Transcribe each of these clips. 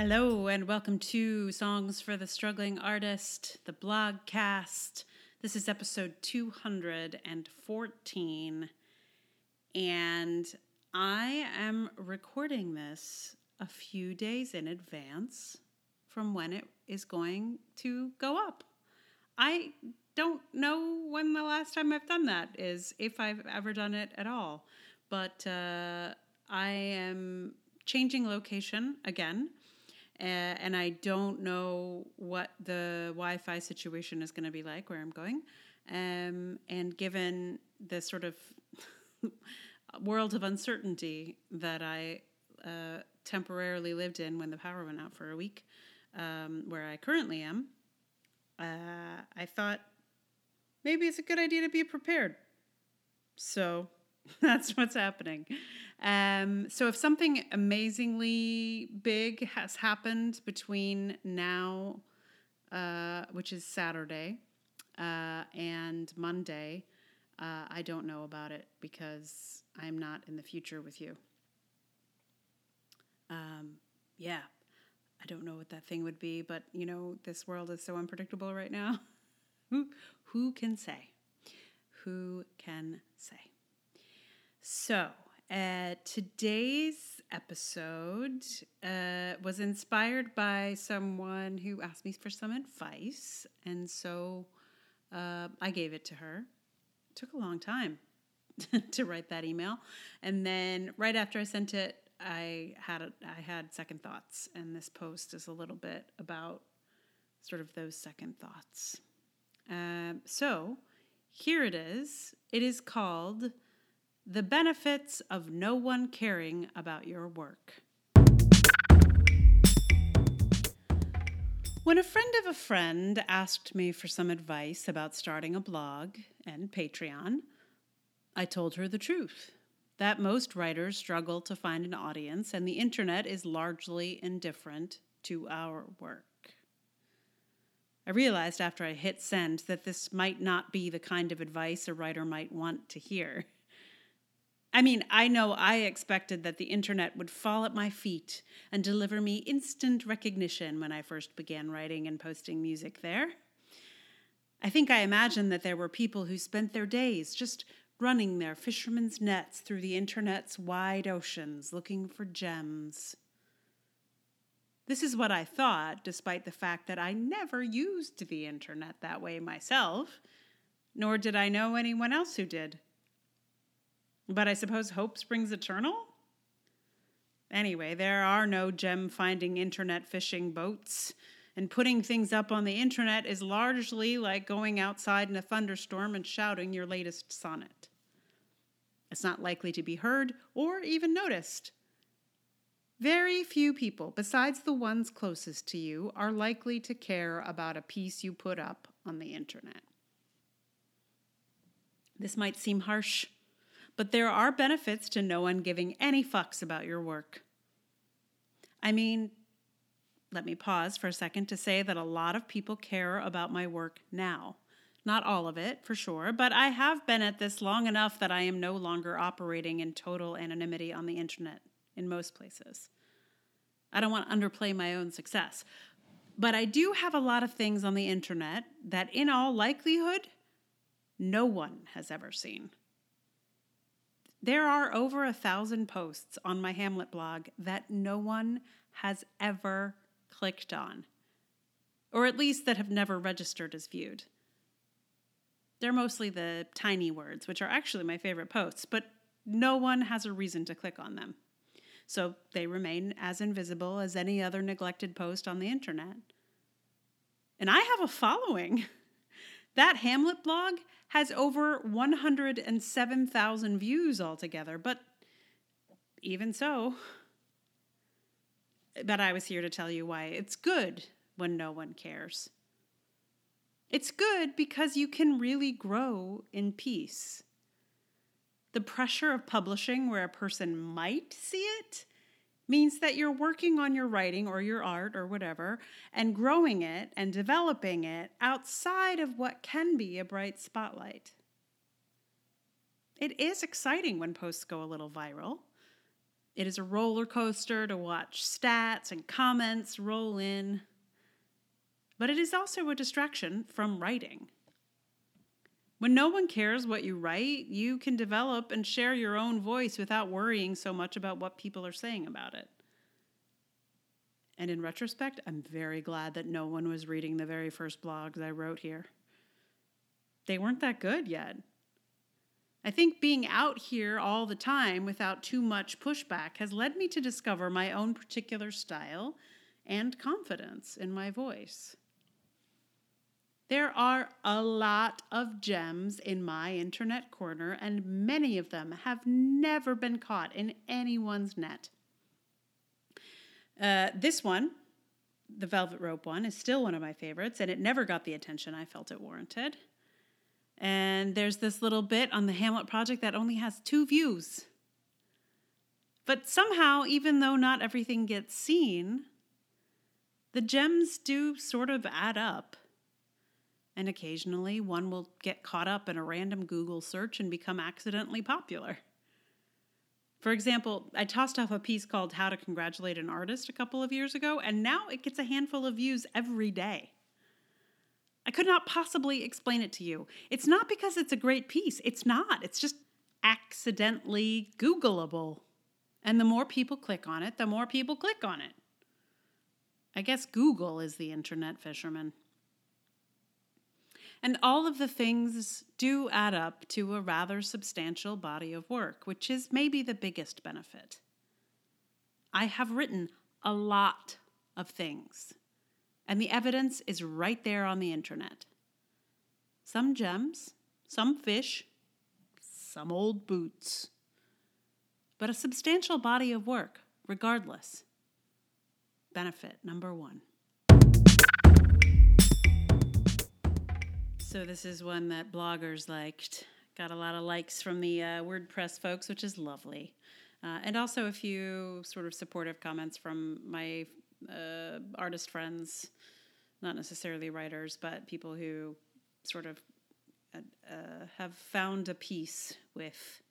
Hello, and welcome to Songs for the Struggling Artist, the blogcast. This is episode 214, and I am recording this a few days in advance from when it is going to go up. I don't know when the last time I've done that is, if I've ever done it at all, but uh, I am changing location again and I don't know what the Wi Fi situation is going to be like where I'm going. Um, and given the sort of world of uncertainty that I uh, temporarily lived in when the power went out for a week, um, where I currently am, uh, I thought maybe it's a good idea to be prepared. So that's what's happening. Um, so if something amazingly big has happened between now, uh, which is Saturday, uh, and Monday, uh, I don't know about it because I'm not in the future with you. Um, yeah, I don't know what that thing would be, but you know, this world is so unpredictable right now. who, who can say? Who can say? So, uh, today's episode uh, was inspired by someone who asked me for some advice, and so uh, I gave it to her. It took a long time to write that email, and then right after I sent it, I had a, I had second thoughts, and this post is a little bit about sort of those second thoughts. Um, so here it is. It is called the benefits of no one caring about your work. When a friend of a friend asked me for some advice about starting a blog and Patreon, I told her the truth that most writers struggle to find an audience and the internet is largely indifferent to our work. I realized after I hit send that this might not be the kind of advice a writer might want to hear. I mean, I know I expected that the internet would fall at my feet and deliver me instant recognition when I first began writing and posting music there. I think I imagined that there were people who spent their days just running their fishermen's nets through the internet's wide oceans looking for gems. This is what I thought, despite the fact that I never used the internet that way myself, nor did I know anyone else who did. But I suppose hope springs eternal? Anyway, there are no gem finding internet fishing boats, and putting things up on the internet is largely like going outside in a thunderstorm and shouting your latest sonnet. It's not likely to be heard or even noticed. Very few people, besides the ones closest to you, are likely to care about a piece you put up on the internet. This might seem harsh but there are benefits to no one giving any fucks about your work. I mean, let me pause for a second to say that a lot of people care about my work now. Not all of it, for sure, but I have been at this long enough that I am no longer operating in total anonymity on the internet in most places. I don't want to underplay my own success, but I do have a lot of things on the internet that, in all likelihood, no one has ever seen. There are over a thousand posts on my Hamlet blog that no one has ever clicked on, or at least that have never registered as viewed. They're mostly the tiny words, which are actually my favorite posts, but no one has a reason to click on them. So they remain as invisible as any other neglected post on the internet. And I have a following. That Hamlet blog has over 107,000 views altogether, but even so, but I was here to tell you why it's good when no one cares. It's good because you can really grow in peace. The pressure of publishing, where a person might see it, means that you're working on your writing or your art or whatever and growing it and developing it outside of what can be a bright spotlight. It is exciting when posts go a little viral. It is a roller coaster to watch stats and comments roll in, but it is also a distraction from writing. When no one cares what you write, you can develop and share your own voice without worrying so much about what people are saying about it. And in retrospect, I'm very glad that no one was reading the very first blogs I wrote here. They weren't that good yet. I think being out here all the time without too much pushback has led me to discover my own particular style and confidence in my voice. There are a lot of gems in my internet corner, and many of them have never been caught in anyone's net. Uh, this one, the Velvet Rope one, is still one of my favorites, and it never got the attention I felt it warranted. And there's this little bit on the Hamlet Project that only has two views. But somehow, even though not everything gets seen, the gems do sort of add up. And occasionally, one will get caught up in a random Google search and become accidentally popular. For example, I tossed off a piece called How to Congratulate an Artist a couple of years ago, and now it gets a handful of views every day. I could not possibly explain it to you. It's not because it's a great piece, it's not. It's just accidentally Googleable. And the more people click on it, the more people click on it. I guess Google is the internet fisherman. And all of the things do add up to a rather substantial body of work, which is maybe the biggest benefit. I have written a lot of things, and the evidence is right there on the internet. Some gems, some fish, some old boots, but a substantial body of work, regardless. Benefit number one. So this is one that bloggers liked. Got a lot of likes from the uh, WordPress folks, which is lovely. Uh, and also a few sort of supportive comments from my uh, artist friends, not necessarily writers, but people who sort of uh, uh, have found a peace with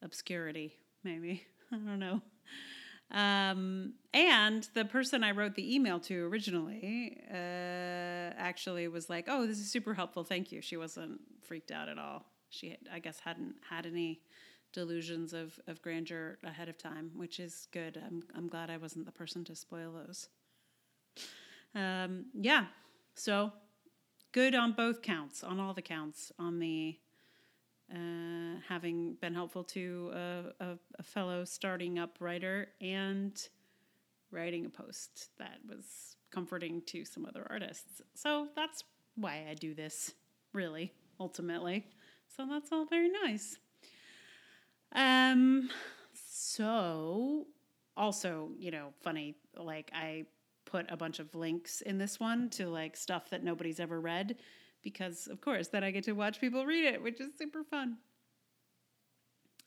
obscurity, maybe. I don't know. Um, and the person I wrote the email to originally uh, actually was like, "Oh, this is super helpful. Thank you." She wasn't freaked out at all. She, I guess, hadn't had any delusions of, of grandeur ahead of time, which is good. I'm I'm glad I wasn't the person to spoil those. Um, yeah, so good on both counts, on all the counts, on the uh, having been helpful to a, a, a, fellow starting up writer and writing a post that was comforting to some other artists. So that's why I do this, really, ultimately. So that's all very nice. Um, so also, you know, funny, like I put a bunch of links in this one to like stuff that nobody's ever read because of course then I get to watch people read it, which is super fun.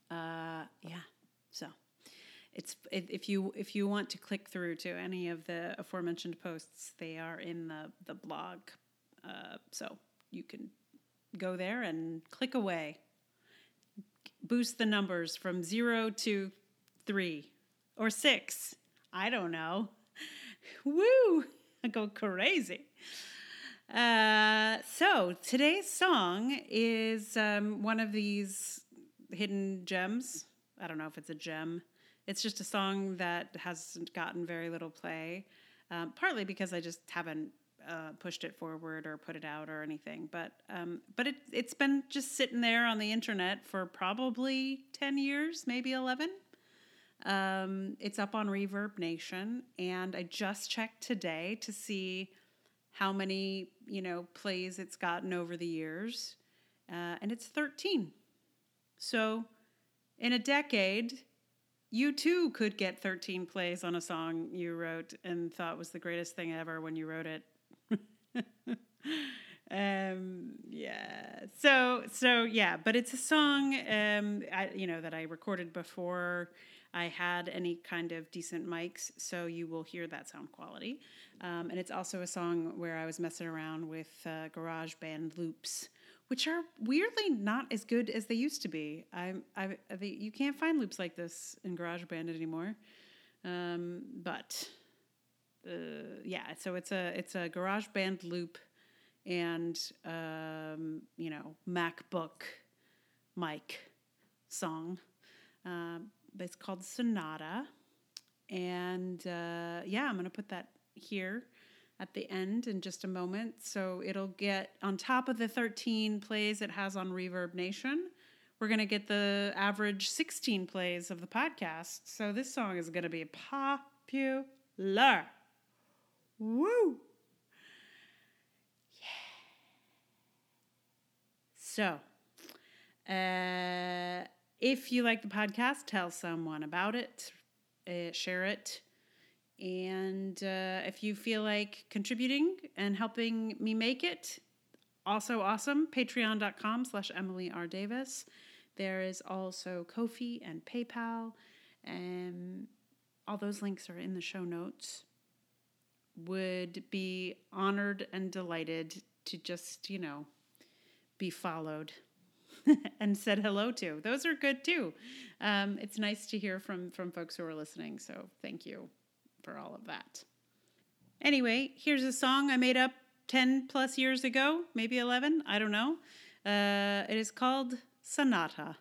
Uh, yeah, so it's if you if you want to click through to any of the aforementioned posts, they are in the the blog, uh, so you can go there and click away. Boost the numbers from zero to three or six. I don't know. Woo! I go crazy. Uh, so today's song is um, one of these hidden gems. I don't know if it's a gem. It's just a song that hasn't gotten very little play, um, partly because I just haven't uh, pushed it forward or put it out or anything. But um, but it it's been just sitting there on the internet for probably ten years, maybe eleven. Um, it's up on Reverb Nation, and I just checked today to see how many you know plays it's gotten over the years, uh, and it's 13. So, in a decade, you too could get 13 plays on a song you wrote and thought was the greatest thing ever when you wrote it. um yeah so so yeah but it's a song um I, you know that i recorded before I had any kind of decent mics, so you will hear that sound quality. Um, and it's also a song where I was messing around with uh, GarageBand loops, which are weirdly not as good as they used to be. I, I, you can't find loops like this in GarageBand anymore. Um, but uh, yeah, so it's a it's a GarageBand loop and um, you know MacBook mic song. It's called Sonata, and uh, yeah, I'm gonna put that here at the end in just a moment. So it'll get on top of the 13 plays it has on Reverb Nation. We're going to get the average 16 plays of the podcast. So this song is going to be popular. Woo! Yeah. So, uh, if you like the podcast, tell someone about it, uh, share it and uh, if you feel like contributing and helping me make it, also awesome. Patreon.com slash Emily R. Davis. There is also Ko-fi and PayPal. And all those links are in the show notes. Would be honored and delighted to just, you know, be followed and said hello to. Those are good too. Um, it's nice to hear from from folks who are listening. So thank you for all of that. Anyway, here's a song I made up 10 plus years ago, maybe 11, I don't know. Uh, it is called Sonata.